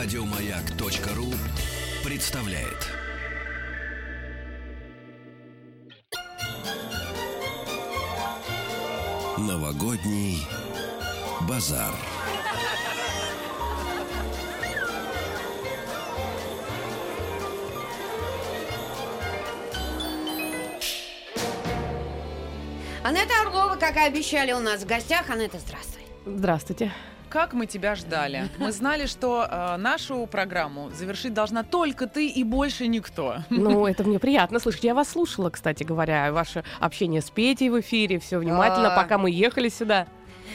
Радиомаяк.ру представляет. Новогодний базар. Анетта Орлова, как и обещали, у нас в гостях. Анетта, здравствуй. Здравствуйте. Как мы тебя ждали? Мы знали, что э, нашу программу завершить должна только ты и больше никто. Ну, это мне приятно слышать. Я вас слушала, кстати говоря, ваше общение с Петей в эфире, все внимательно, А. пока мы ехали сюда.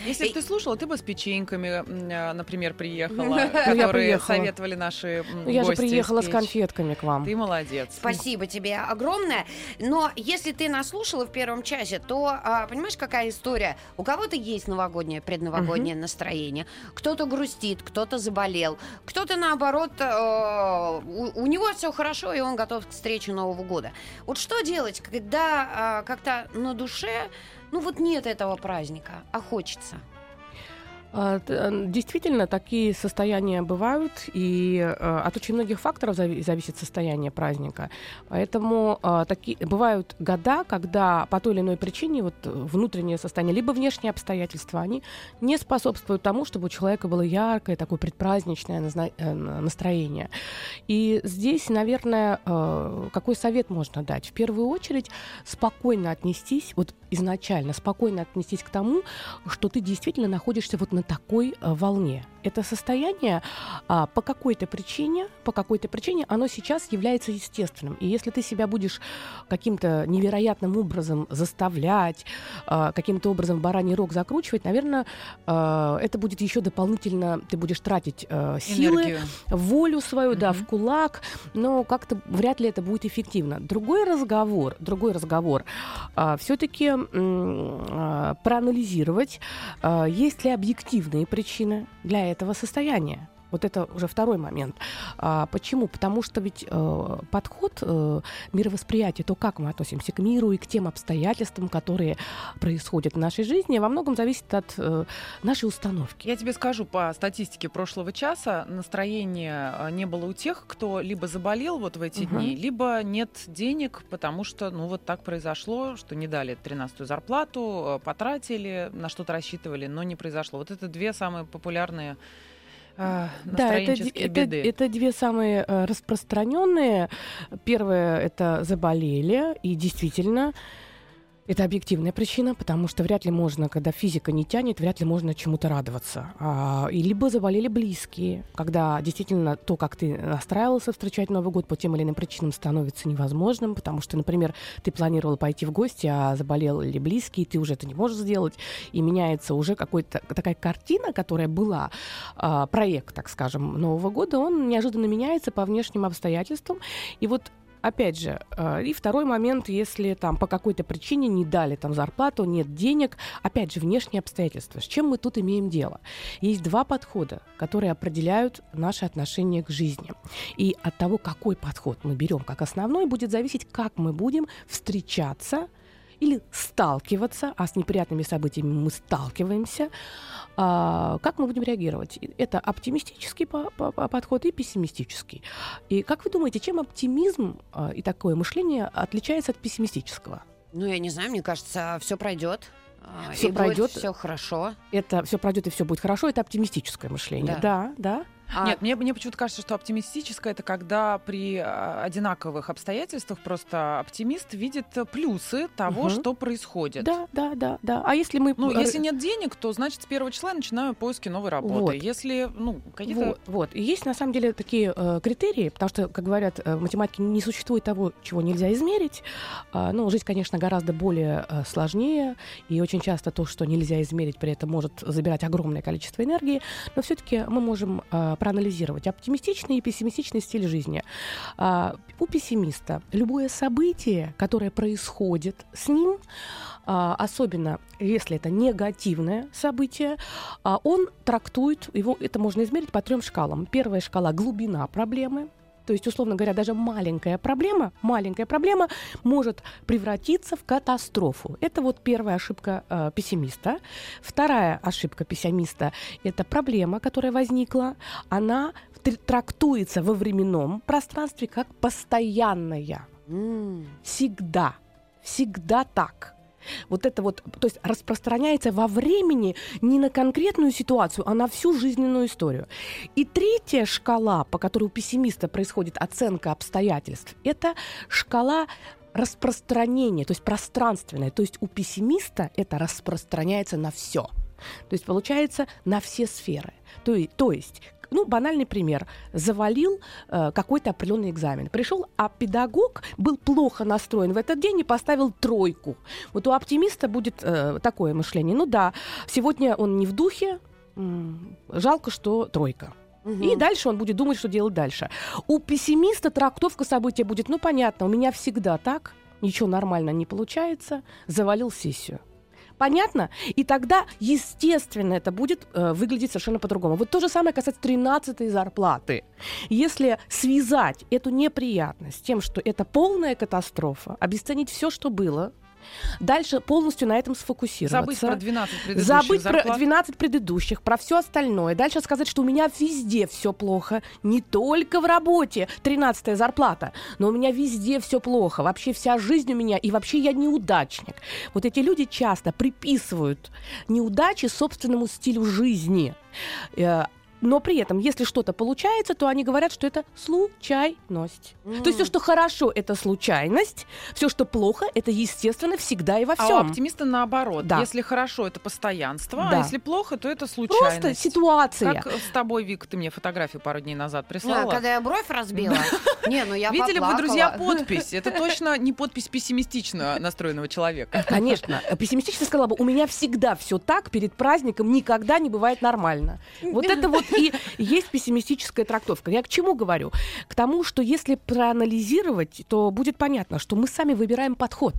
Если бы И- ты слушала, ты бы с печеньками, э, например, приехала, которые советовали наши м, Ну, я же гости приехала с конфетками к вам. Ты молодец. Спасибо тебе огромное. Но если ты нас слушала в первом часе, то а, понимаешь, какая история? У кого-то есть новогоднее, предновогоднее настроение. Кто-то грустит, кто-то заболел, кто-то наоборот, э, у, у него все хорошо, и он готов к встрече Нового года. Вот что делать, когда а, как-то на душе, ну вот нет этого праздника, а хочется? А, э, Действительно, такие состояния бывают, и э, от очень многих факторов зави- зависит состояние праздника. Поэтому э, такие, бывают года, когда по той или иной причине вот, э, внутреннее состояние, либо внешние обстоятельства, они не способствуют тому, чтобы у человека было яркое, такое предпраздничное настроение. И здесь, наверное, какой совет можно дать? В первую очередь спокойно отнестись, вот изначально спокойно отнестись к тому, что ты действительно находишься вот на такой э, волне. Это состояние а, по какой-то причине, по какой-то причине оно сейчас является естественным. И если ты себя будешь каким-то невероятным образом заставлять, а, каким-то образом бараний рог закручивать, наверное, а, это будет еще дополнительно, ты будешь тратить э, силы, Энергию. волю свою, да, Мгм. в кулак, но как-то вряд ли это будет эффективно. Другой разговор, другой разговор, все-таки проанализировать, а, есть ли объективные причины для этого состояния. Вот это уже второй момент. А, почему? Потому что ведь э, подход, э, мировосприятие, то, как мы относимся к миру и к тем обстоятельствам, которые происходят в нашей жизни, во многом зависит от э, нашей установки. Я тебе скажу по статистике прошлого часа, настроения э, не было у тех, кто либо заболел вот в эти Мгм. дни, либо нет денег, потому что, ну, вот так произошло, что не дали 13-ю зарплату, э, потратили, на что-то рассчитывали, но не произошло. Вот это две самые популярные э, Да, это, настроенческие это, беды. это две самые э, распространенные. Первое это заболели, и действительно это объективная причина, потому что вряд ли можно, когда физика не тянет, вряд ли можно чему-то радоваться. А, и либо заболели близкие, когда действительно то, как ты настраивался встречать Новый год, по тем или иным причинам становится невозможным, потому что, например, ты планировал пойти в гости, а заболел или близкий, ты уже это не можешь сделать, и меняется уже какая-то такая картина, которая была, а, проект, так скажем, Нового года, он неожиданно меняется по внешним обстоятельствам. И вот Опять же, э, и второй момент, если там по какой-то причине не дали там зарплату, нет денег, опять же, внешние обстоятельства. С чем мы тут имеем дело? Есть два подхода, которые определяют наше отношение к жизни. И от того, какой подход мы берем как основной, будет зависеть, как мы будем встречаться или сталкиваться, а с неприятными событиями мы сталкиваемся, а, как мы будем реагировать? И Это оптимистический по- по- по- подход и пессимистический. И как вы думаете, чем оптимизм а, и такое мышление отличается от пессимистического? Ну, я не знаю, мне кажется, все пройдет. Всё пройдёт. Все хорошо. Это все пройдет и все будет хорошо, это оптимистическое мышление. Да, да. А, Нет, мне, мне почему-то кажется, что оптимистическое это когда при а, одинаковых обстоятельствах просто оптимист видит э, плюсы того, Мгм. что происходит. Да, да, да, да. А если мы... Ну, э, если нет денег, то значит с первого числа я начинаю поиски новой работы. Вот. Если, ну, какие-то... Вот, вот. И есть на самом деле такие э, критерии, потому что, как говорят, э, в математике не существует того, чего нельзя измерить. А, ну, жизнь, конечно, гораздо более э, сложнее, и очень часто то, что нельзя измерить, при этом может забирать огромное количество энергии. Но все-таки мы можем э, проанализировать оптимистичный и пессимистичный стиль жизни. А, у пессимиста любое событие, которое происходит с ним, а, особенно если это негативное событие, а, он трактует его, это можно измерить по трем шкалам. Первая шкала глубина проблемы. То есть, условно говоря, даже маленькая проблема, маленькая проблема может превратиться в катастрофу. Это вот первая ошибка э, пессимиста. Вторая ошибка пессимиста – это проблема, которая возникла. Она тр- трактуется во временном пространстве как постоянная. М. Всегда. Всегда так. Вот это вот, то есть распространяется во времени не на конкретную ситуацию, а на всю жизненную историю. И третья шкала, по которой у пессимиста происходит оценка обстоятельств, это шкала распространения, то есть пространственная. То есть у пессимиста это распространяется на все. То есть получается на все сферы. То, и- то есть ну, банальный пример. Завалил э, какой-то определенный экзамен. Пришел, а педагог был плохо настроен в этот день и поставил тройку. Вот у оптимиста будет э, такое мышление. Ну да, сегодня он не в духе, жалко, что тройка. И дальше он будет думать, что делать дальше. У пессимиста трактовка события будет, ну понятно, у меня всегда так, ничего нормально не получается, завалил сессию. Понятно? И тогда, естественно, это будет э, выглядеть совершенно по-другому. Вот то же самое касается 13 зарплаты. Если связать эту неприятность с тем, что это полная катастрофа, обесценить все, что было, дальше полностью на этом сфокусироваться. Забыть про 12 предыдущих Забыть зарплат. про 12 предыдущих, про все остальное. Дальше сказать, что у меня везде все плохо. Не только в работе 13 зарплата, но у меня везде все плохо. Вообще вся жизнь у меня, и вообще я неудачник. Вот эти люди часто приписывают неудачи собственному стилю жизни. Э, Но при этом, если что-то получается, то они говорят, что это случайность. То есть все, что хорошо, это случайность, все, что плохо, это естественно всегда и во А у всем. оптимиста наоборот. Да. Если хорошо, это постоянство, Да. а если плохо, то это случайность. Просто ситуация. Как с тобой, Вик, ты мне фотографию пару дней назад А, прислала. когда я бровь разбила. Не, ну я Видели бы, поплакала. друзья, подпись? Это точно не подпись пессимистично настроенного человека. Конечно. Пессимистично сказала бы, у меня всегда все так, перед праздником никогда не бывает нормально. Вот это вот и есть пессимистическая трактовка. Я к чему говорю? К тому, что если проанализировать, то будет понятно, что мы сами выбираем подход.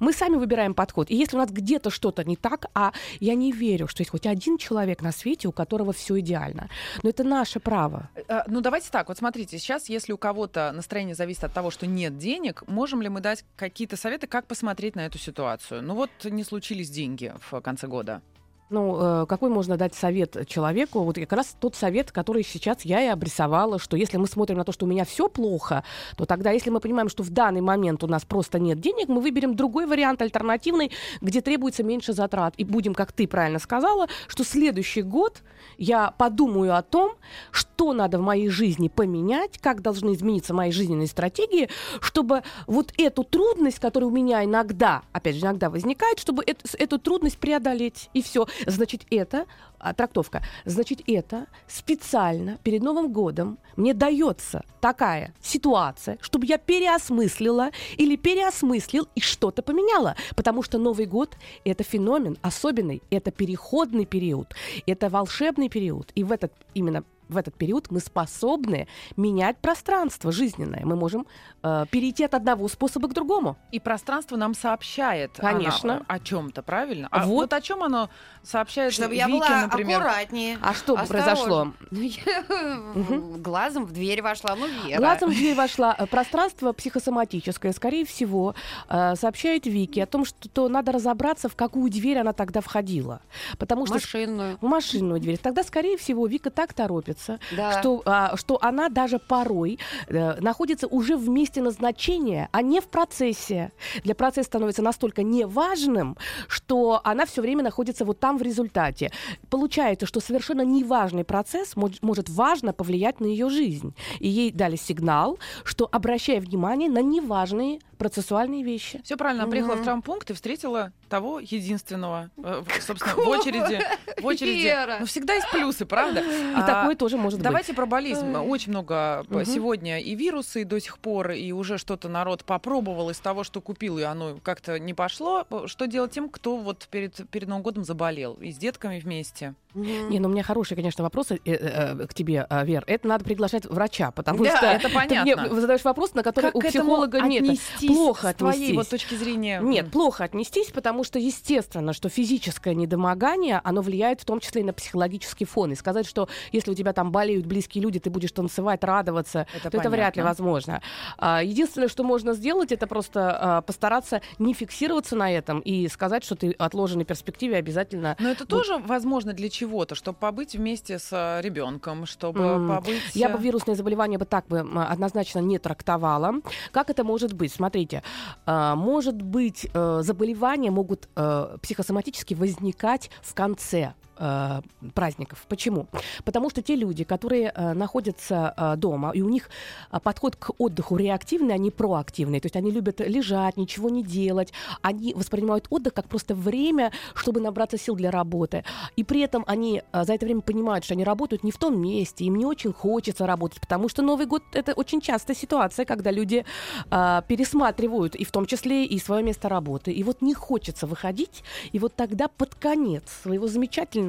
Мы сами выбираем подход. И если у нас где-то что-то не так, а я не верю, что есть хоть один человек на свете, у которого все идеально. Но это наше право. Э, Ну, давайте так. Вот смотрите, сейчас, если у кого-то настроение зависит от того, что нет денег, можем ли мы дать какие-то советы, как посмотреть на эту ситуацию? Ну вот не случились деньги в конце года. Ну, э, какой можно дать совет человеку? Вот как раз тот совет, который сейчас я и обрисовала, что если мы смотрим на то, что у меня все плохо, то тогда, если мы понимаем, что в данный момент у нас просто нет денег, мы выберем другой вариант альтернативный, где требуется меньше затрат. И будем, как ты правильно сказала, что следующий год я подумаю о том, что надо в моей жизни поменять, как должны измениться мои жизненные стратегии, чтобы вот эту трудность, которая у меня иногда, опять же, иногда возникает, чтобы эту, эту трудность преодолеть. И все. Значит, это а, трактовка. Значит, это специально перед Новым годом мне дается такая ситуация, чтобы я переосмыслила или переосмыслил и что-то поменяла. Потому что Новый год — это феномен особенный, это переходный период, это волшебный период. И в этот именно в этот период мы способны менять пространство жизненное. Мы можем э, перейти от одного способа к другому. И пространство нам сообщает Конечно. о чем-то, правильно? А Вот. вот. о чем оно сообщает Чтобы я Вике, была например? аккуратнее. А что Осторожно. произошло? Ну, я глазом в дверь вошла, ну, Вера. Глазом в дверь вошла. Э, Пространство психосоматическое, скорее всего, э, сообщает Вики о том, что то надо разобраться, в какую дверь она тогда входила. Потому что Машинную. в машинную дверь. Тогда, скорее всего, Вика так торопится, Да. что, а, что она даже порой э, находится уже в месте назначения, а не в процессе. Для процесса становится настолько неважным, что она все время находится вот там в результате. Получается, что совершенно неважный процесс мож- может важно повлиять на ее жизнь. И ей дали сигнал, что обращая внимание на неважные процессуальные вещи. Все правильно, она приехала в травмпункт и встретила того единственного, э, в- собственно, в очереди. В очереди. Вера. Ну, всегда есть плюсы, правда? И А, такое тоже может Давайте про болезнь. Очень много Мгм. сегодня и вирусы до сих пор, и уже что-то народ попробовал из того, что купил, и оно как-то не пошло. Что делать тем, кто вот перед, перед Новым годом заболел? И с детками вместе? Мгм. Не, ну у меня хорошие, конечно, вопросы э, э, к тебе, э, Вер. Это надо приглашать врача, потому Да, что это ты понятно. мне задаешь вопрос, на который Как у психолога нет. Отнестись плохо с твоей отнестись. вот точки зрения? Нет, плохо отнестись, потому что естественно, что физическое недомогание, оно влияет в том числе и на психологический фон. И сказать, что если у тебя там болеют близкие люди, ты будешь танцевать, радоваться, Это то это вряд ли понятно. возможно. А, Единственное, что можно сделать, это просто а, постараться не фиксироваться на этом и сказать, что ты отложенной перспективе обязательно Но это Вот. тоже возможно для чего-то, чтобы побыть вместе с ребенком, чтобы М, побыть. Я э, бы вирусное заболевание бы так бы однозначно не трактовала. Как это может быть? Смотрите, а, может быть, э, заболевания могут э, психосоматически возникать в конце э, праздников. Почему? Потому что те люди, которые э, находятся э, дома, и у них э, подход к отдыху реактивный, а не проактивный. То есть они любят лежать, ничего не делать. Они воспринимают отдых как просто время, чтобы набраться сил для работы. И при этом они э, за это время понимают, что они работают не в том месте, им не очень хочется работать, потому что Новый год это очень частая ситуация, когда люди э, пересматривают и в том числе и свое место работы. И вот не хочется выходить, и вот тогда под конец своего замечательного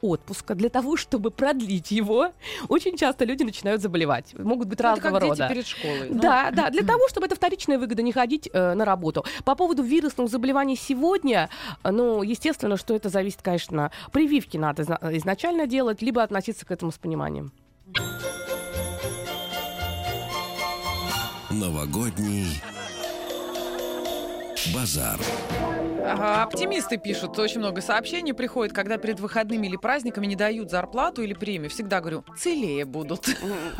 отпуска для того, чтобы продлить его, очень часто люди начинают заболевать. Могут быть ну, это разного как рода. дети перед школой. Ну, Да, да, для того, чтобы это вторичная выгода, не ходить э, на работу. По поводу вирусных заболеваний сегодня, э, ну, естественно, что это зависит, конечно, прививки надо изна- изначально делать, либо относиться к этому с пониманием. Новогодний базар. Ага, Оптимисты пишут, очень много сообщений приходит, когда перед выходными или праздниками не дают зарплату или премию. Всегда говорю, целее будут.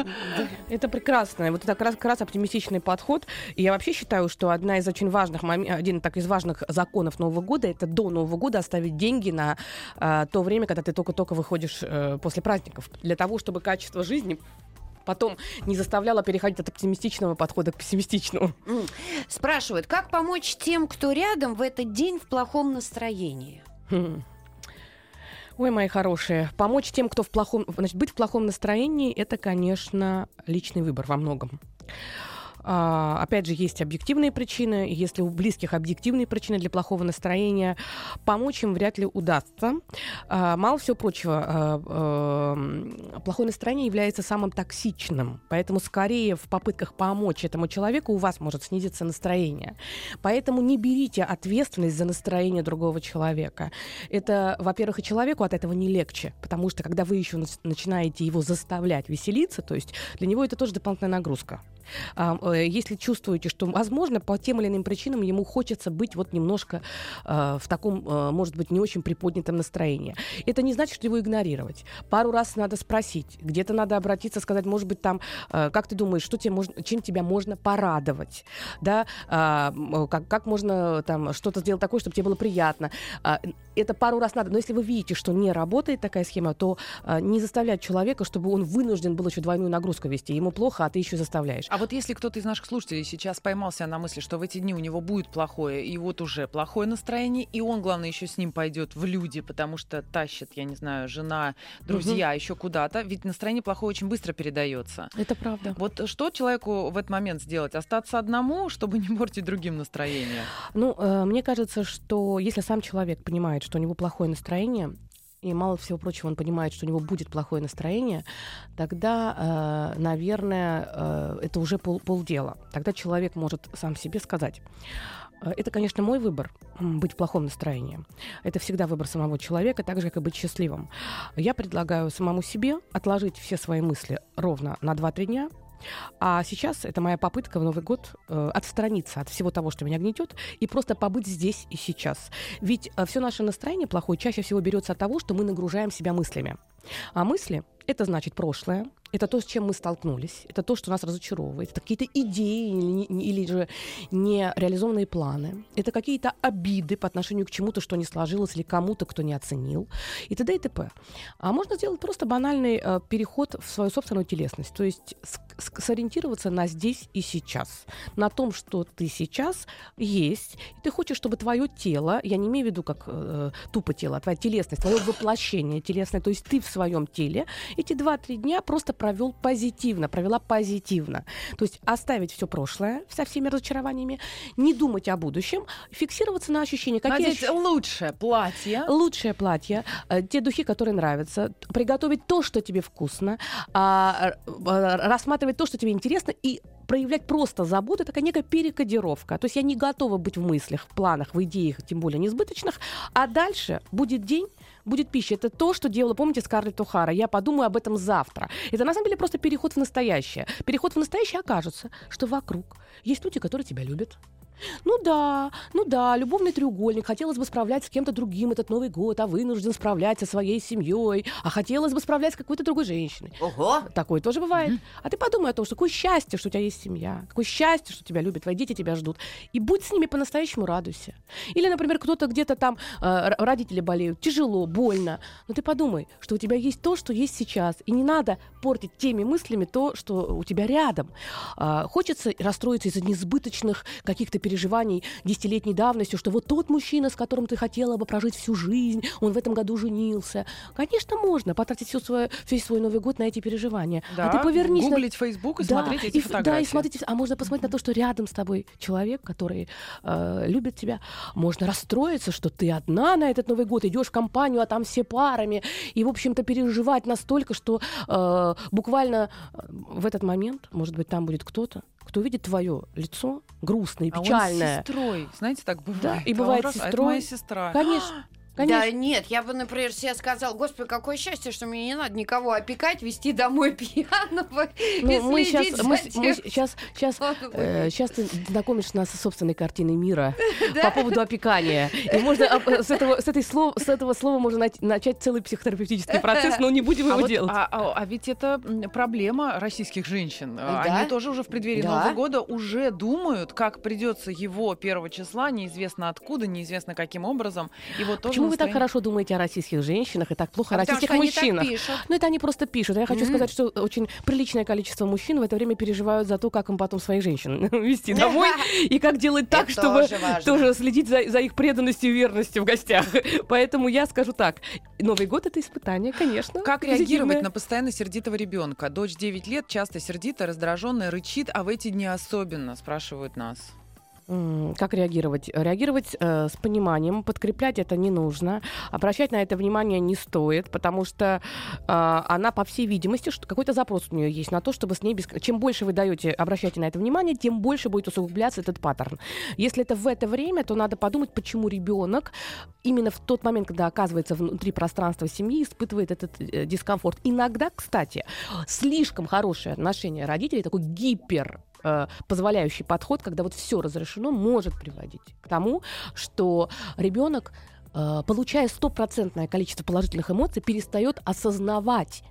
Это прекрасно. Вот это как раз, как раз оптимистичный подход. И я вообще считаю, что одна из очень важных один так из важных законов Нового года это до Нового года оставить деньги на э, то время, когда ты только-только выходишь э, после праздников, для того, чтобы качество жизни потом не заставляло переходить от оптимистичного подхода к пессимистичному. Спрашивают, как помочь тем, кто рядом в этот день в плохом настроении? Ой, мои хорошие, помочь тем, кто в плохом, значит, быть в плохом настроении, это, конечно, личный выбор во многом. А, опять же, есть объективные причины. Если у близких объективные причины для плохого настроения, помочь им вряд ли удастся. А, мало всего прочего, а, плохое настроение является самым токсичным. Поэтому скорее в попытках помочь этому человеку у вас может снизиться настроение. Поэтому не берите ответственность за настроение другого человека. Это, во-первых, и человеку от этого не легче, потому что когда вы еще нач- начинаете его заставлять веселиться, то есть для него это тоже дополнительная нагрузка. А, э, Если чувствуете, что, возможно, по тем или иным причинам ему хочется быть вот немножко э, в таком, э, может быть, не очень приподнятом настроении. Это не значит, что его игнорировать. Пару раз надо спросить, где-то надо обратиться, сказать, может быть, там, э, как ты думаешь, что тебе можно, чем тебя можно порадовать, да, А, м, как, как можно там что-то сделать такое, чтобы тебе было приятно. А, Это пару раз надо. Но если вы видите, что не работает такая схема, то а, не заставлять человека, чтобы он вынужден был еще двойную нагрузку вести. Ему плохо, а ты еще заставляешь. А вот если кто-то из наших слушателей сейчас поймался на мысли, что в эти дни у него будет плохое, и вот уже плохое настроение, и он, главное, еще с ним пойдет в люди, потому что тащит, я не знаю, жена, друзья, еще куда-то, ведь настроение плохое очень быстро передается. Это правда. Вот что человеку в этот момент сделать? Остаться одному, чтобы не портить другим настроение? Ну, э, мне кажется, что если сам человек понимает, что у него плохое настроение, и мало всего прочего он понимает, что у него будет плохое настроение, тогда, э, наверное, э, это уже пол, полдела. Тогда человек может сам себе сказать, «Э, это, конечно, мой выбор быть в плохом настроении. Это всегда выбор самого человека, так же, как и быть счастливым. Я предлагаю самому себе отложить все свои мысли ровно на 2-3 дня, а сейчас это моя попытка в Новый год э, отстраниться от всего того, что меня гнетет, и просто побыть здесь и сейчас. Ведь все наше настроение плохое чаще всего берется от того, что мы нагружаем себя мыслями. А мысли это значит прошлое, это то, с чем мы столкнулись, это то, что нас разочаровывает, это какие-то идеи или, или же нереализованные планы, это какие-то обиды по отношению к чему-то, что не сложилось, или кому-то, кто не оценил, и т.д. и т.п. А можно сделать просто банальный э, переход в свою собственную телесность, то есть сориентироваться на здесь и сейчас, на том, что ты сейчас есть, и ты хочешь, чтобы твое тело, я не имею в виду как э, тупо тело, а твоя телесность, твое воплощение телесное, то есть ты в своем теле, эти 2-3 дня просто провел позитивно, провела позитивно. То есть оставить все прошлое со всеми разочарованиями, не думать о будущем, фиксироваться на ощущения. Какие Надеть ощущ- лучшее платье. Лучшее платье, э, те духи, которые нравятся, приготовить то, что тебе вкусно, а, а, рассматривать то, что тебе интересно, и проявлять просто заботу, это такая некая перекодировка. То есть я не готова быть в мыслях, в планах, в идеях, тем более несбыточных, а дальше будет день, будет пища. Это то, что делала, помните, Скарлетт О'Хара. Я подумаю об этом завтра. Это на самом деле просто переход в настоящее. Переход в настоящее окажется, что вокруг есть люди, которые тебя любят. Ну да, ну да, любовный треугольник. Хотелось бы справлять с кем-то другим этот Новый год, а вынужден справлять со своей семьей, а хотелось бы справлять с какой-то другой женщиной. Ого! Такое тоже бывает. А ты подумай о том, что какое счастье, что у тебя есть семья, какое счастье, что тебя любят, твои дети тебя ждут. И будь с ними по-настоящему радуйся. Или, например, кто-то где-то там, э, родители болеют, тяжело, больно. Но ты подумай, что у тебя есть то, что есть сейчас. И не надо портить теми мыслями то, что у тебя рядом. А, хочется расстроиться из-за несбыточных каких-то переживаний десятилетней давностью, что вот тот мужчина, с которым ты хотела бы прожить всю жизнь, он в этом году женился. Конечно, можно потратить всю свою, весь свой Новый год на эти переживания. Да, а ты повернись на- гуглить Facebook и да, смотреть эти и, фотографии. Да, и смотрите, а можно посмотреть на то, что рядом с тобой человек, который э, любит тебя. Можно расстроиться, что ты одна на этот Новый год, идешь в компанию, а там все парами. И, в общем-то, переживать настолько, что э, буквально э, в этот момент, может быть, там будет кто-то, кто увидит твое лицо грустное, А он с печальное. сестрой. Знаете, так бывает. Да, и А он бывает раз, а это сестрой. моя сестра. Конечно. Конечно. Да нет, я бы, например, себе сказал, господи, какое счастье, что мне не надо никого опекать, вести домой пьяного и Ну, мы следить сейчас, мы, за с- тем, мы сейчас, сейчас, э, сейчас ты знакомишь нас со собственной картиной мира по поводу опекания. И можно э, с этого, с, этой слов, с этого слова можно начать целый психотерапевтический процесс, но не будем А, его делать. а, а- а ведь это проблема российских женщин. Да? Они тоже уже в преддверии. Нового года уже думают, как придется его первого числа, неизвестно откуда, неизвестно каким образом. И вот тоже вы так хорошо думаете о российских женщинах и так плохо о А потому российских мужчинах? Ну, это они просто пишут. А Я хочу Мгм. сказать, что очень приличное количество мужчин в это время переживают за то, как им потом своих женщин вести домой и как делать так, чтобы тоже следить за, их преданностью и верностью в гостях. Поэтому я скажу так. Новый год — это испытание, конечно. Как реагировать на постоянно сердитого ребенка? Дочь 9 лет, часто сердита, раздраженная, рычит, а в эти дни особенно, спрашивают нас. Как реагировать? Реагировать э, с пониманием, подкреплять это не нужно, обращать на это внимание не стоит, потому что э, она, по всей видимости, что какой-то запрос у нее есть на то, чтобы с ней... беск- Чем больше вы даете, обращаете на это внимание, тем больше будет усугубляться этот паттерн. Если это в это время, то надо подумать, почему ребенок именно в тот момент, когда оказывается внутри пространства семьи, испытывает этот э, дискомфорт. Иногда, кстати, слишком хорошее отношение родителей, такой гипер э, позволяющий подход, когда вот все разрешено, может приводить к тому, что ребенок, э, получая стопроцентное количество положительных эмоций, перестает осознавать.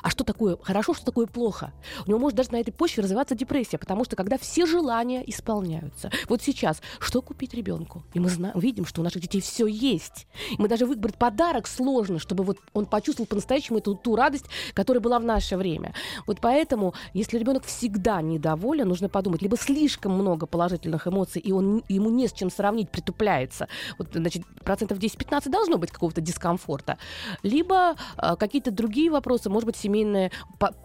А что такое хорошо, что такое плохо? У него может даже на этой почве развиваться депрессия, потому что когда все желания исполняются. Вот сейчас, что купить ребенку? И мы знаем, видим, что у наших детей все есть. И мы даже выбрать подарок сложно, чтобы вот он почувствовал по-настоящему эту ту радость, которая была в наше время. Вот поэтому, если ребенок всегда недоволен, нужно подумать, либо слишком много положительных эмоций, и он, ему не с чем сравнить, притупляется. Вот, значит, процентов 10-15 должно быть какого-то дискомфорта. Либо э, какие-то другие вопросы, может быть, семейные.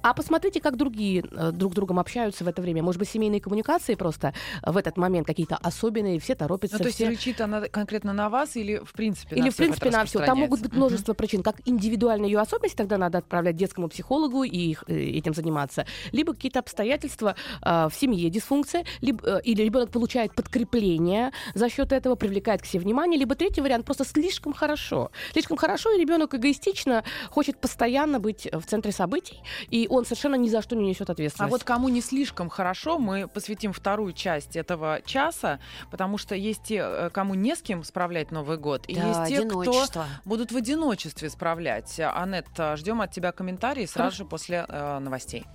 А посмотрите, как другие э, друг с другом общаются в это время. Может быть, семейные коммуникации просто э, в этот момент какие-то особенные, все торопятся, Ну, то есть все... рычит она конкретно на вас или в принципе на Или, в принципе, на все. Там могут быть множество причин. Как индивидуальные ее особенности, тогда надо отправлять детскому психологу и э, этим заниматься. Либо какие-то обстоятельства э, в семье, дисфункция, либо, э, или ребенок получает подкрепление за счет этого, привлекает к себе внимание. Либо третий вариант просто слишком хорошо. Слишком хорошо, и ребенок эгоистично хочет постоянно быть в центре событий, и он совершенно ни за что не несет А ответственность. вот кому не слишком хорошо, мы посвятим вторую часть этого часа, потому что есть те, э, кому не с кем справлять Новый год, и Да, есть те, кто будут в одиночестве справлять. Аннет, э, ждем от тебя комментарии сразу же после э, новостей.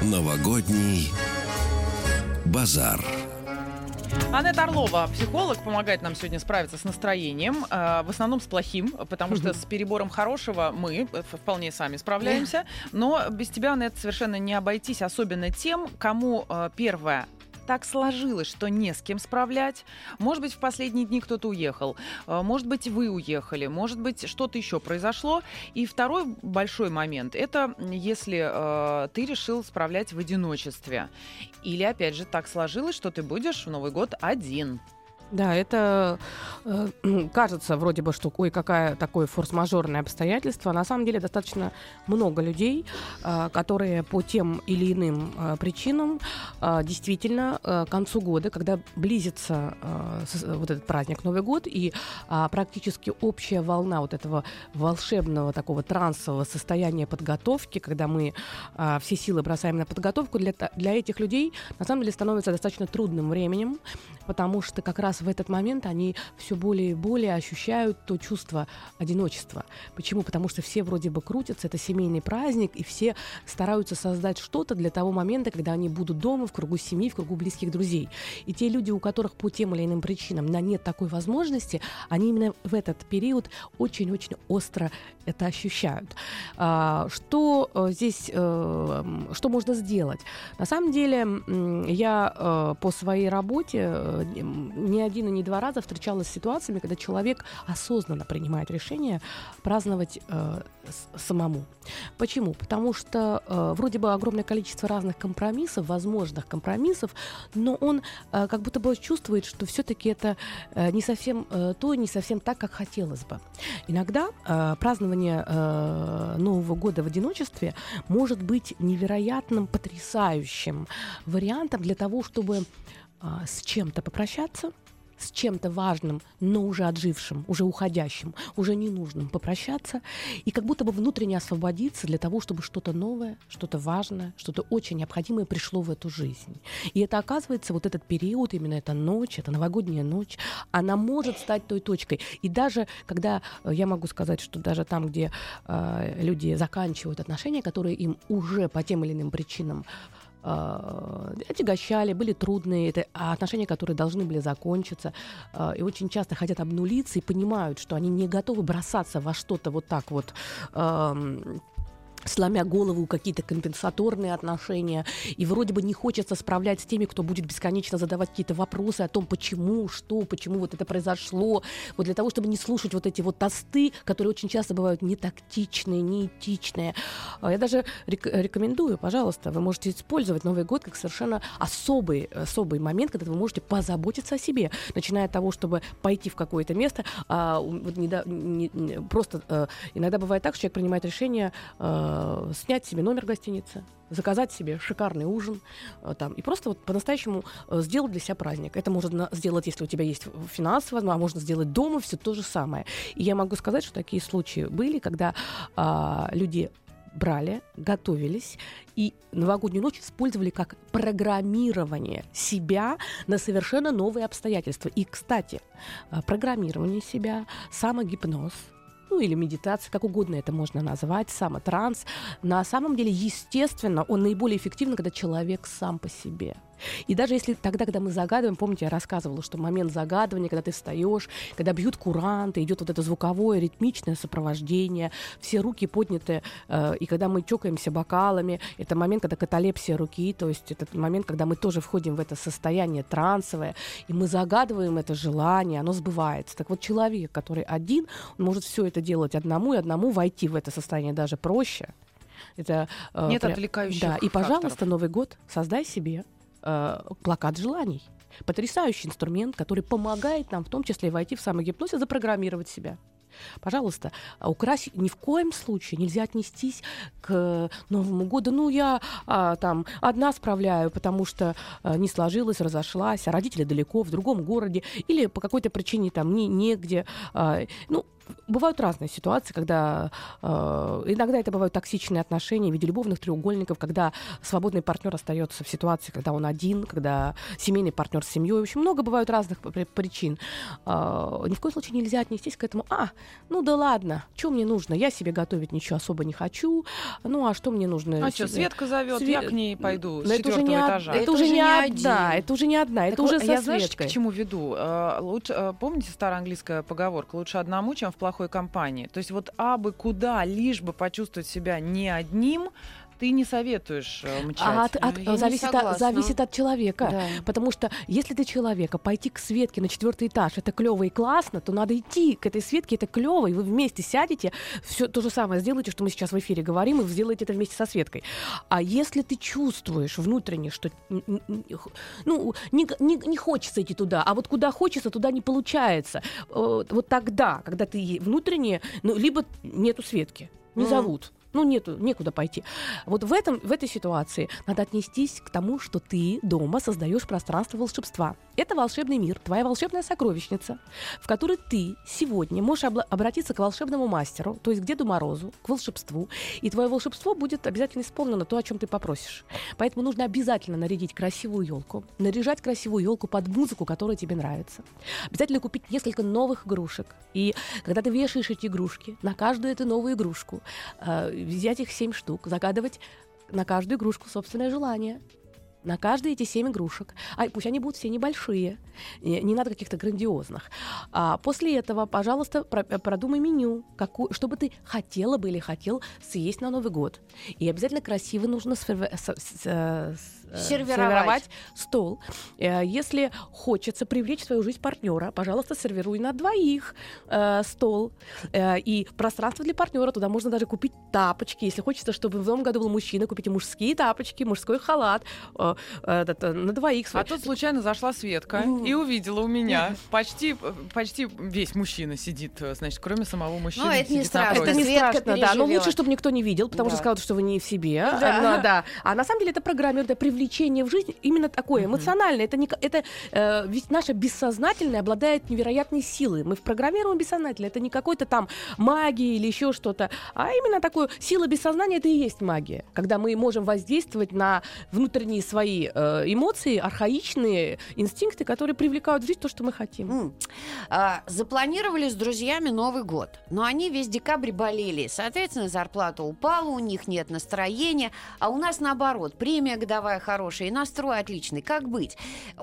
Новогодний базар. Аннет Орлова, психолог, помогает нам сегодня справиться с настроением, э, в основном с плохим, потому что с перебором хорошего мы э, вполне сами справляемся, но без тебя, Аннет, совершенно не обойтись, особенно тем, кому э, первое так сложилось, что не с кем справлять. Может быть, в последние дни кто-то уехал. Э, может быть, вы уехали. Может быть, что-то еще произошло. И второй большой момент – это если э, ты решил справлять в одиночестве. Или, опять же, так сложилось, что ты будешь в Новый год один. Да, это э, кажется вроде бы, что ой, какая такое форс-мажорное обстоятельство. На самом деле достаточно много людей, э, которые по тем или иным э, причинам э, действительно э, к концу года, когда близится э, с, вот этот праздник Новый год и э, практически общая волна вот этого волшебного такого трансового состояния подготовки, когда мы э, все силы бросаем на подготовку, для, для этих людей на самом деле становится достаточно трудным временем, потому что как раз в этот момент они все более и более ощущают то чувство одиночества. Почему? Потому что все вроде бы крутятся, это семейный праздник, и все стараются создать что-то для того момента, когда они будут дома, в кругу семьи, в кругу близких друзей. И те люди, у которых по тем или иным причинам на нет такой возможности, они именно в этот период очень-очень остро это ощущают. А, что э, здесь, э, что можно сделать? На самом деле, я э, по своей работе не один и не два раза встречалась с ситуациями, когда человек осознанно принимает решение праздновать самому. Почему? Потому что вроде бы огромное количество разных компромиссов, возможных компромиссов, но он как будто бы чувствует, что все-таки это не совсем то, не совсем так, как хотелось бы. Иногда празднование э, Нового года в одиночестве может быть невероятным, потрясающим вариантом для того, чтобы а, с чем-то попрощаться, с чем-то важным, но уже отжившим, уже уходящим, уже ненужным попрощаться и как будто бы внутренне освободиться для того, чтобы что-то новое, что-то важное, что-то очень необходимое пришло в эту жизнь. И это оказывается вот этот период, именно эта ночь, эта новогодняя ночь, она может стать той точкой. И даже когда э, я могу сказать, что даже там, где э, люди заканчивают отношения, которые им уже по тем или иным причинам отягощали, были трудные, это отношения, которые должны были закончиться, э, и очень часто хотят обнулиться и понимают, что они не готовы бросаться во что-то вот так вот. Сломя голову какие-то компенсаторные отношения, и вроде бы не хочется справлять с теми, кто будет бесконечно задавать какие-то вопросы о том, почему, что, почему вот это произошло, вот для того, чтобы не слушать вот эти вот тосты, которые очень часто бывают не тактичные, не этичные. А я даже рек- рекомендую, пожалуйста, вы можете использовать Новый год как совершенно особый, особый момент, когда вы можете позаботиться о себе, начиная от того, чтобы пойти в какое-то место, а, вот не, не, не, просто а, иногда бывает так, что человек принимает решение а, Э, снять себе номер гостиницы, заказать себе шикарный ужин э, там, и просто вот по-настоящему э, сделать для себя праздник. Это можно сделать, если у тебя есть финансовая возможность, а можно сделать дома все то же самое. И я могу сказать, что такие случаи были, когда а, люди брали, готовились и новогоднюю ночь использовали как программирование себя на совершенно новые обстоятельства. И, кстати, программирование себя, самогипноз – ну или медитация, как угодно это можно назвать, самотранс. На самом деле, естественно, он наиболее эффективен, когда человек сам по себе – и даже если тогда, когда мы загадываем, помните, я рассказывала, что момент загадывания, когда ты встаешь, когда бьют куранты, идет вот это звуковое, ритмичное сопровождение, все руки подняты, э, и когда мы чокаемся бокалами, это момент, когда каталепсия руки, то есть это момент, когда мы тоже входим в это состояние трансовое, и мы загадываем это желание, оно сбывается. Так вот, человек, который один, он может все это делать одному, и одному войти в это состояние даже проще. Это, э, Нет прям, отвлекающих Да, и, пожалуйста, Новый год создай себе э, плакат желаний. Потрясающий инструмент, который помогает нам в том числе войти в самогипноз и запрограммировать себя. Пожалуйста, укрась ни в коем случае нельзя отнестись к Новому году. Ну, я а, там одна справляю, потому что а, не сложилось, разошлась, а родители далеко, в другом городе, или по какой-то причине там не, негде. А, ну, бывают разные ситуации, когда э, иногда это бывают токсичные отношения в виде любовных треугольников, когда свободный партнер остается в ситуации, когда он один, когда семейный партнер с семьей. В общем, много бывают разных причин. Э, ни в коем случае нельзя отнестись к этому. А, ну да ладно, что мне нужно? Я себе готовить ничего особо не хочу. Ну а что мне нужно? А что, Светка зовет, Свет... я к ней пойду с это уже не этажа. Это, это уже не одна, это уже не одна, так это вот, уже со Я знаешь, к чему веду? Э, лучше, э, помните старая английская поговорка? Лучше одному, чем в плохой компании. То есть вот абы куда, лишь бы почувствовать себя не одним, ты не советуешь э, мчать. А от- от- Я не зависит, от, зависит от человека. Да. Потому что если ты человека пойти к Светке на четвертый этаж, это клево и классно, то надо идти к этой Светке, это клево, и вы вместе сядете, все то же самое сделаете, что мы сейчас в эфире говорим, и вы сделаете это вместе со Светкой. А если ты чувствуешь внутренне, что ну, не, не- не хочется идти туда, а вот куда хочется, туда не получается, э, вот тогда, когда ты внутренне, ну, либо нету Светки, не зовут. Ну, нету, некуда пойти. Вот в, этом, в этой ситуации надо отнестись к тому, что ты дома создаешь пространство волшебства. Это волшебный мир, твоя волшебная сокровищница, в которой ты сегодня можешь обла- обратиться к волшебному мастеру, то есть к Деду Морозу, к волшебству, и твое волшебство будет обязательно исполнено то, о чем ты попросишь. Поэтому нужно обязательно нарядить красивую елку, наряжать красивую елку под музыку, которая тебе нравится. Обязательно купить несколько новых игрушек. И когда ты вешаешь эти игрушки, на каждую эту новую игрушку, э, взять их семь штук, загадывать на каждую игрушку собственное желание. На каждые эти семь игрушек. А пусть они будут все небольшие. Не, не надо каких-то грандиозных. А после этого, пожалуйста, про- э, продумай меню, какую, что бы ты хотела бы или хотел съесть на Новый год. И обязательно красиво нужно сферве- с- с- э, с- э, Сервировать. стол. Э, Если хочется привлечь в свою жизнь партнера, пожалуйста, сервируй на двоих э, стол. Э, и пространство для партнера. Туда можно даже купить тапочки. Если хочется, чтобы в новом году был мужчина, купите мужские тапочки, мужской халат э, э, на двоих. А тут случайно зашла Светка Мгм. и увидела у меня почти, почти весь мужчина сидит, э, значит, кроме самого мужчины. Ну, это не страшно. Это не Светка страшно, да. Но лучше, чтобы никто не видел, потому Да. что сказал, что вы не в себе. Да. А, ну, да. А на самом деле это программирование, это привлечение в жизнь именно такое, эмоциональное. Это, не, это э, ведь наше бессознательное обладает невероятной силой. Мы программируем бессознательно. Это не какой-то там магия или еще что-то, а именно такое сила бессознания это и есть магия. Когда мы можем воздействовать на внутренние свои э, эмоции, архаичные инстинкты, которые привлекают в жизнь то, что мы хотим. А, запланировали с друзьями Новый год, но они весь декабрь болели. Соответственно, зарплата упала, у них нет настроения, а у нас наоборот, премия годовая хорошая и настрой отличный. Как быть?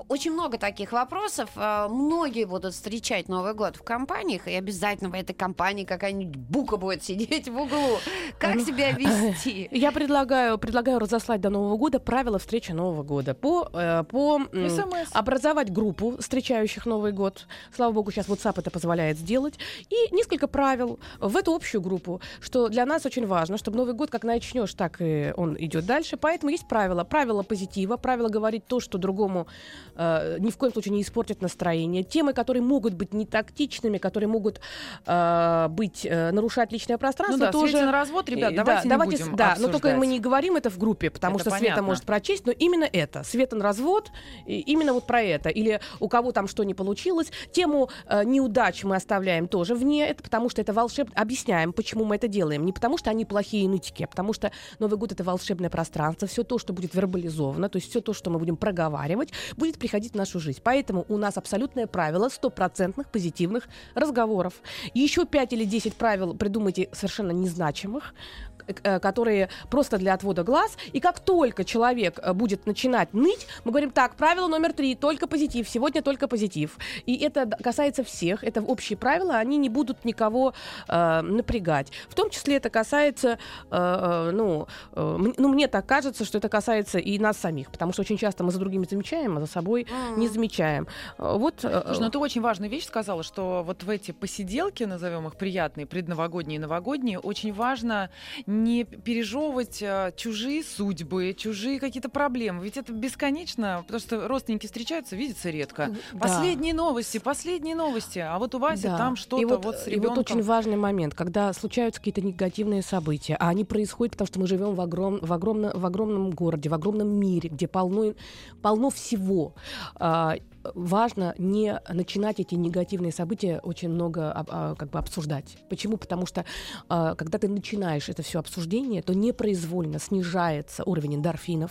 Очень много таких вопросов. А, Многие будут встречать Новый год в компаниях, и обязательно в этой компании какая-нибудь бука будет сидеть в углу. Как Ну, себя вести? Я предлагаю, предлагаю разослать до Нового года правила встречи Нового года по, э, по СМС. образовать группу встречающих Новый год. Слава богу, сейчас WhatsApp это позволяет сделать. И несколько правил в эту общую группу, что для нас очень важно, чтобы Новый год как начнешь, так и он идет дальше. Поэтому есть правила. Правила позитива, правила говорить то, что другому э, ни в коем случае не испортит настроение. Темы, которые могут быть не тактичными, которые могут э, быть, э, нарушать личное Ну пространство, да, тоже... На развод, ребят, давайте, да, не давайте, будем да, но только обсуждать. мы не говорим это в группе, потому Это что Света понятно. может прочесть, но именно это, Света на развод, именно вот про это, или у кого там что не получилось, тему э, неудач мы оставляем тоже вне, это потому что это волшебно, объясняем, почему мы это делаем, не потому что они плохие нытики, а потому что Новый год это волшебное пространство, все то, что будет вербализовано, то есть все то, что мы будем проговаривать, будет приходить в нашу жизнь. Поэтому у нас абсолютное правило стопроцентных позитивных разговоров. Еще 5 или 10 правил придумайте совершенно незначимых, которые просто для отвода глаз. И как только человек э, будет начинать ныть, мы говорим, так, правило номер три, только позитив, сегодня только позитив. И это касается всех, это общие правила, они не будут никого э, напрягать. В том числе это касается, э, э, ну, э, ну, мне так кажется, что это касается и нас самих, потому что очень часто мы за другими замечаем, а за собой не замечаем. Э, Вот, э, Слушай, ну ты очень важную вещь сказала, что вот в эти посиделки, назовем их приятные, предновогодние и новогодние, очень важно не пережевывать э, чужие судьбы, чужие какие-то проблемы. Ведь это бесконечно, потому что родственники встречаются, видятся редко. Да. Последние новости, последние новости. А вот у Васи Да. там и что-то вот, вот, с и ребенком. вот очень важный момент, когда случаются какие-то негативные события, а они происходят, потому что мы живем в, огром, в, огромно, в огромном городе, в огромном мире, где полно, полно всего. А, важно не начинать эти негативные события очень много об- а, как бы обсуждать. Почему? Потому что а, когда ты начинаешь это все обсуждение, то непроизвольно снижается уровень эндорфинов,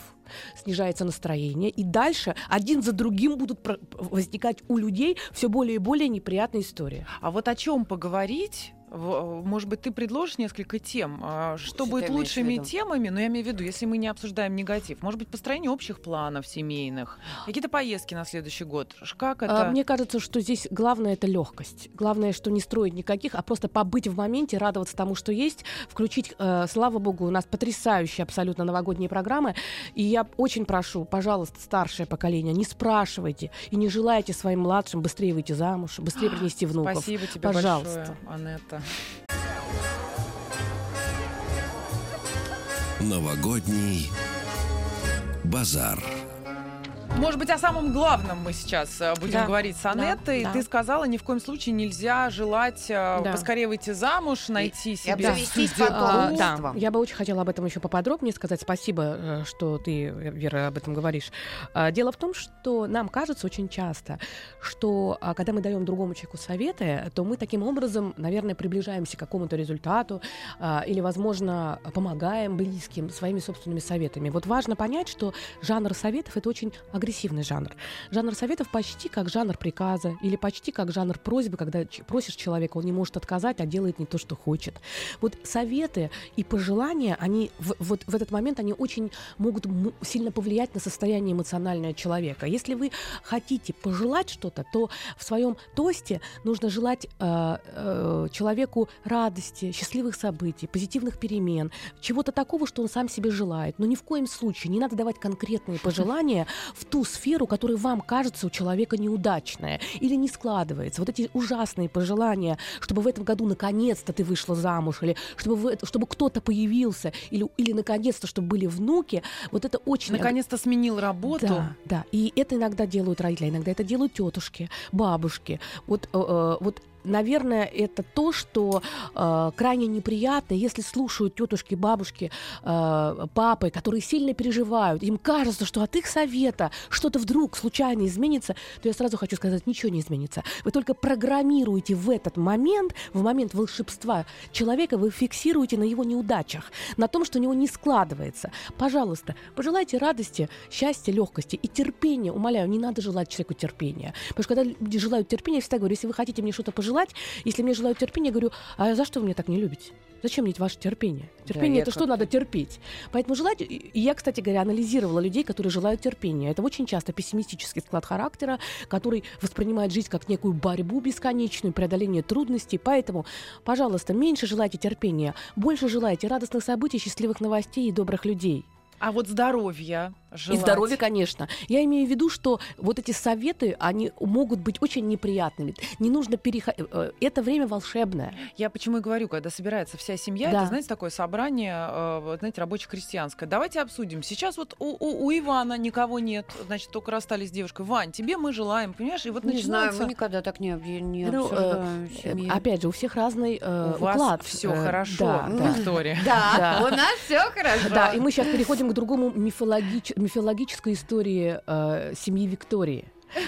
снижается настроение, и дальше один за другим будут возникать у людей все более и более неприятные истории. А вот о чем поговорить Может быть, ты предложишь несколько тем? а, Что будет лучшими темами? Но я имею в виду, если мы не обсуждаем негатив. Может быть, построение общих планов семейных, какие-то поездки на следующий год. Как А, это? Мне кажется, что здесь главное это легкость. Главное, что не строить никаких, а просто побыть в моменте, радоваться тому, что есть, включить, э, слава богу, у нас потрясающие абсолютно новогодние программы. И я очень прошу, пожалуйста, старшее поколение, не спрашивайте и не желайте своим младшим быстрее выйти замуж, быстрее принести внуков. Спасибо тебе Пожалуйста. большое, Анетта. Новогодний базар. Может быть, о самом главном мы сейчас э, будем Да, говорить с да, Анеттой. да. Ты сказала, ни в коем случае нельзя желать э, Да. поскорее выйти замуж, найти И себе обзавестись судьбу. потом. А, да, я бы очень хотела об этом еще поподробнее сказать. Спасибо, э, что ты, Вера, об этом говоришь. А, Дело в том, что нам кажется очень часто, что а, когда мы даем другому человеку советы, то мы таким образом, наверное, приближаемся к какому-то результату или, возможно, помогаем близким своими собственными советами. Вот важно понять, что жанр советов это очень агрессивный жанр. Жанр советов почти как жанр приказа или почти как жанр просьбы, когда просишь человека, он не может отказать, а делает не то, что хочет. Вот советы и пожелания, они в, вот в этот момент они очень могут сильно повлиять на состояние эмоциональное человека. Если вы хотите пожелать что-то, то в своем тосте нужно желать э, э, человеку радости, счастливых событий, позитивных перемен, чего-то такого, что он сам себе желает. Но ни в коем случае не надо давать конкретные пожелания в ту сферу, которая вам кажется у человека неудачная или не складывается. Вот эти ужасные пожелания, чтобы в этом году наконец-то ты вышла замуж, или чтобы, вы- чтобы кто-то появился, или, или наконец-то, чтобы были внуки, вот это очень... Наконец-то сменил работу. Да, да. И это иногда делают родители, иногда это делают тетушки, бабушки. Вот, э, э, вот наверное, это то, что э, крайне неприятно, если слушают тетушки, бабушки, э, папы, которые сильно переживают, им кажется, что от их совета что-то вдруг случайно изменится, то я сразу хочу сказать, ничего не изменится. Вы только программируете в этот момент, в момент волшебства человека, вы фиксируете на его неудачах, на том, что у него не складывается. Пожалуйста, пожелайте радости, счастья, легкости и терпения. Умоляю, не надо желать человеку терпения. Потому что когда люди желают терпения, я всегда говорю, если вы хотите мне что-то пожелать, если мне желают терпения, я говорю, а за что вы меня так не любите? Зачем мне ваше терпение? Терпение я это что надо терпеть? Поэтому желать... И я, кстати говоря, анализировала людей, которые желают терпения. Это очень часто пессимистический склад характера, который воспринимает жизнь как некую борьбу бесконечную, преодоление трудностей. Поэтому, пожалуйста, меньше желайте терпения, больше желайте радостных событий, счастливых новостей и добрых людей. А вот здоровья желать. И здоровье, конечно. Я имею в виду, что вот эти советы, они могут быть очень неприятными. Не нужно переходить. Это время волшебное. Я почему и говорю, когда собирается вся семья, Да. это, знаете, такое собрание, э, знаете, рабоче-крестьянское. Давайте обсудим. Сейчас вот у, у- у Ивана никого нет, значит, только расстались с девушкой. Вань, тебе мы желаем, понимаешь? И вот Не знаю, начинается... мы никогда так не, не Ну, э, обсуждаем Э, семьи. Опять же, у всех разный э, У вас уклад. все Э, хорошо, Да, да. Виктория. Да, у нас все хорошо. Да, и мы сейчас переходим к другому мифологич- мифологической истории э, семьи Виктории.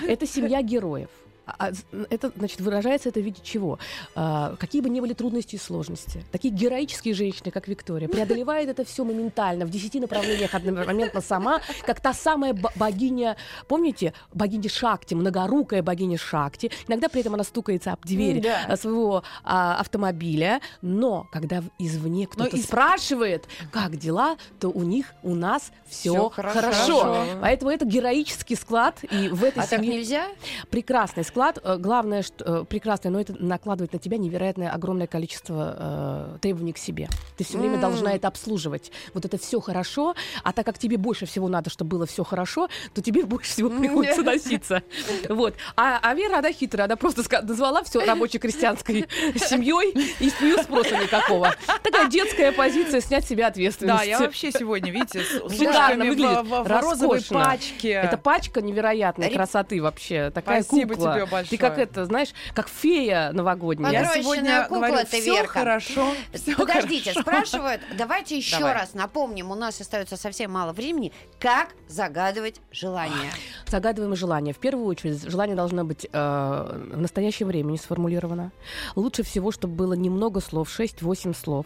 Это семья героев. А, а, это, значит, выражается это в виде чего? А, какие бы ни были трудности и сложности, такие героические женщины, как Виктория, преодолевает это все моментально, в десяти направлениях одномоментно сама, как та самая бо- богиня, помните, богиня Шакти, многорукая богиня Шакти. Иногда при этом она стукается об дверь Да. а, своего а, автомобиля, но когда извне кто-то спрашивает, как дела, то у них, у нас все хорошо. хорошо. Поэтому это героический склад, и в этой А так нельзя? прекрасный склад. Э, Главное, что э, прекрасное, но это накладывает на тебя невероятное огромное количество э, требований к себе. Ты все время М. должна это обслуживать. Вот это все хорошо, а так как тебе больше всего надо, чтобы было все хорошо, то тебе больше всего приходится носиться. Вот. А, а Вера, она хитрая, она просто назвала все рабоче-крестьянской семьей и с нее спроса никакого. Такая детская позиция снять себя ответственность. Да, я вообще сегодня, видите, с Шикарно ушками в, выглядит, в- в розовой пачке. Это пачка невероятной красоты вообще. Такая Спасибо кукла. тебе Ты большое. как это, знаешь, как фея новогодняя. Я сегодня кукла говорю, ты, все Верка. хорошо, всё Подождите, хорошо». спрашивают, давайте еще Давай. раз напомним, у нас остается совсем мало времени, как загадывать желание. Загадываем желание. В первую очередь, желание должно быть э, в настоящее времени сформулировано. Лучше всего, чтобы было немного слов, 6-8 слов.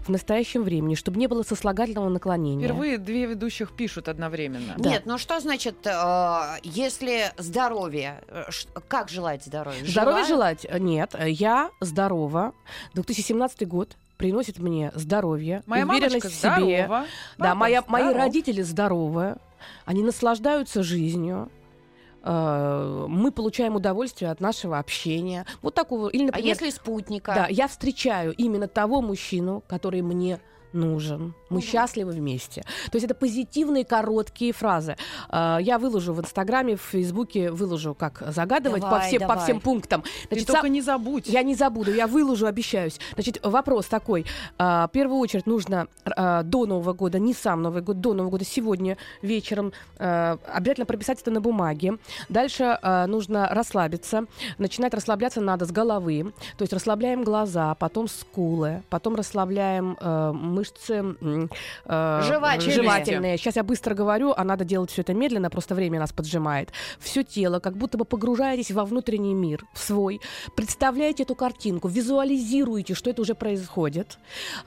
В настоящем времени, чтобы не было сослагательного наклонения. Впервые две ведущих пишут одновременно. Да. Нет, ну что значит, э, если здоровье, э, ш- как желать здоровья? Здоровье Желаю. желать? Нет, я здорова. 2017 год приносит мне здоровье, Моя уверенность в себе. здорова. Да, моя, мои здоров. родители здоровы, они наслаждаются жизнью. Э, Мы получаем удовольствие от нашего общения. Вот такого. Или, А например, если спутника? да, я встречаю именно того мужчину, который мне нужен. Мы Мгм. счастливы вместе. То есть это позитивные короткие фразы. Э, Я выложу в Инстаграме, в Фейсбуке выложу, как загадывать по, Давай, всем, по давай. всем пунктам. Ты Значит, только са- не забудь. я не забуду, я выложу, обещаюсь. Значит, вопрос такой. А, В первую очередь нужно а, до Нового года, не сам Новый год, до Нового года, сегодня вечером а, обязательно прописать это на бумаге. Дальше а, нужно расслабиться. Начинать расслабляться надо с головы. То есть расслабляем глаза, потом скулы, потом расслабляем а, мышцы а, Жевательные. жевательные. Сейчас я быстро говорю, а надо делать все это медленно, просто время нас поджимает. Все тело, как будто бы погружаетесь во внутренний мир, в свой. Представляете эту картинку, визуализируете, что это уже происходит.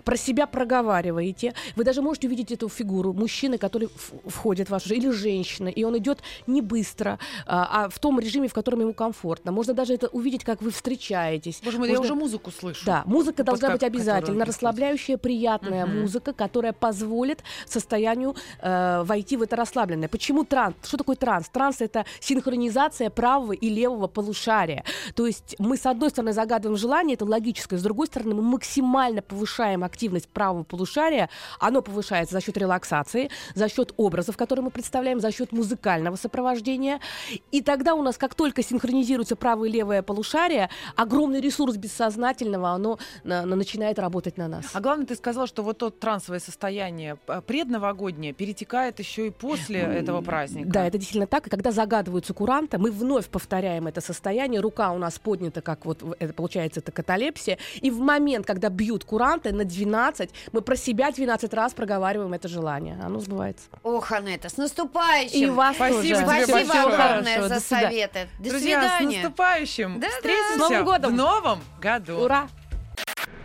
Про себя проговариваете. Вы даже можете увидеть эту фигуру мужчины, который входит в вашу жизнь, или женщины, и он идет не быстро, а, а в том режиме, в котором ему комфортно. Можно даже это увидеть, как вы встречаетесь. Боже мой, я Можно- уже музыку слышу. да, музыка Вот должна быть обязательно. Расслабляющая, приятная Мгм. музыка, которая позволит состоянию э, войти в это расслабленное. Почему транс? Что такое транс? Транс это синхронизация правого и левого полушария. То есть мы с одной стороны загадываем желание, это логическое, с другой стороны мы максимально повышаем активность правого полушария. Оно повышается за счет релаксации, за счет образов, которые мы представляем, за счет музыкального сопровождения. И тогда у нас, как только синхронизируется правое и левое полушарие, огромный ресурс бессознательного, оно на- на- начинает работать на нас. А главное, ты сказала, что вот то трансовое состояние э, предновогоднее перетекает еще и после этого праздника. Да, это действительно так. И когда загадываются куранта, мы вновь повторяем это состояние. Рука у нас поднята, как вот это получается, это каталепсия. И в момент, когда бьют куранты на 12, мы про себя 12 раз проговариваем это желание. Оно сбывается. Ох, Анетта, с наступающим! И вас Спасибо тоже. тебе Спасибо большое. огромное за До советы. До Друзья, с свидания. наступающим! Да-да. Встретимся С Новым годом! в новом году! Ура!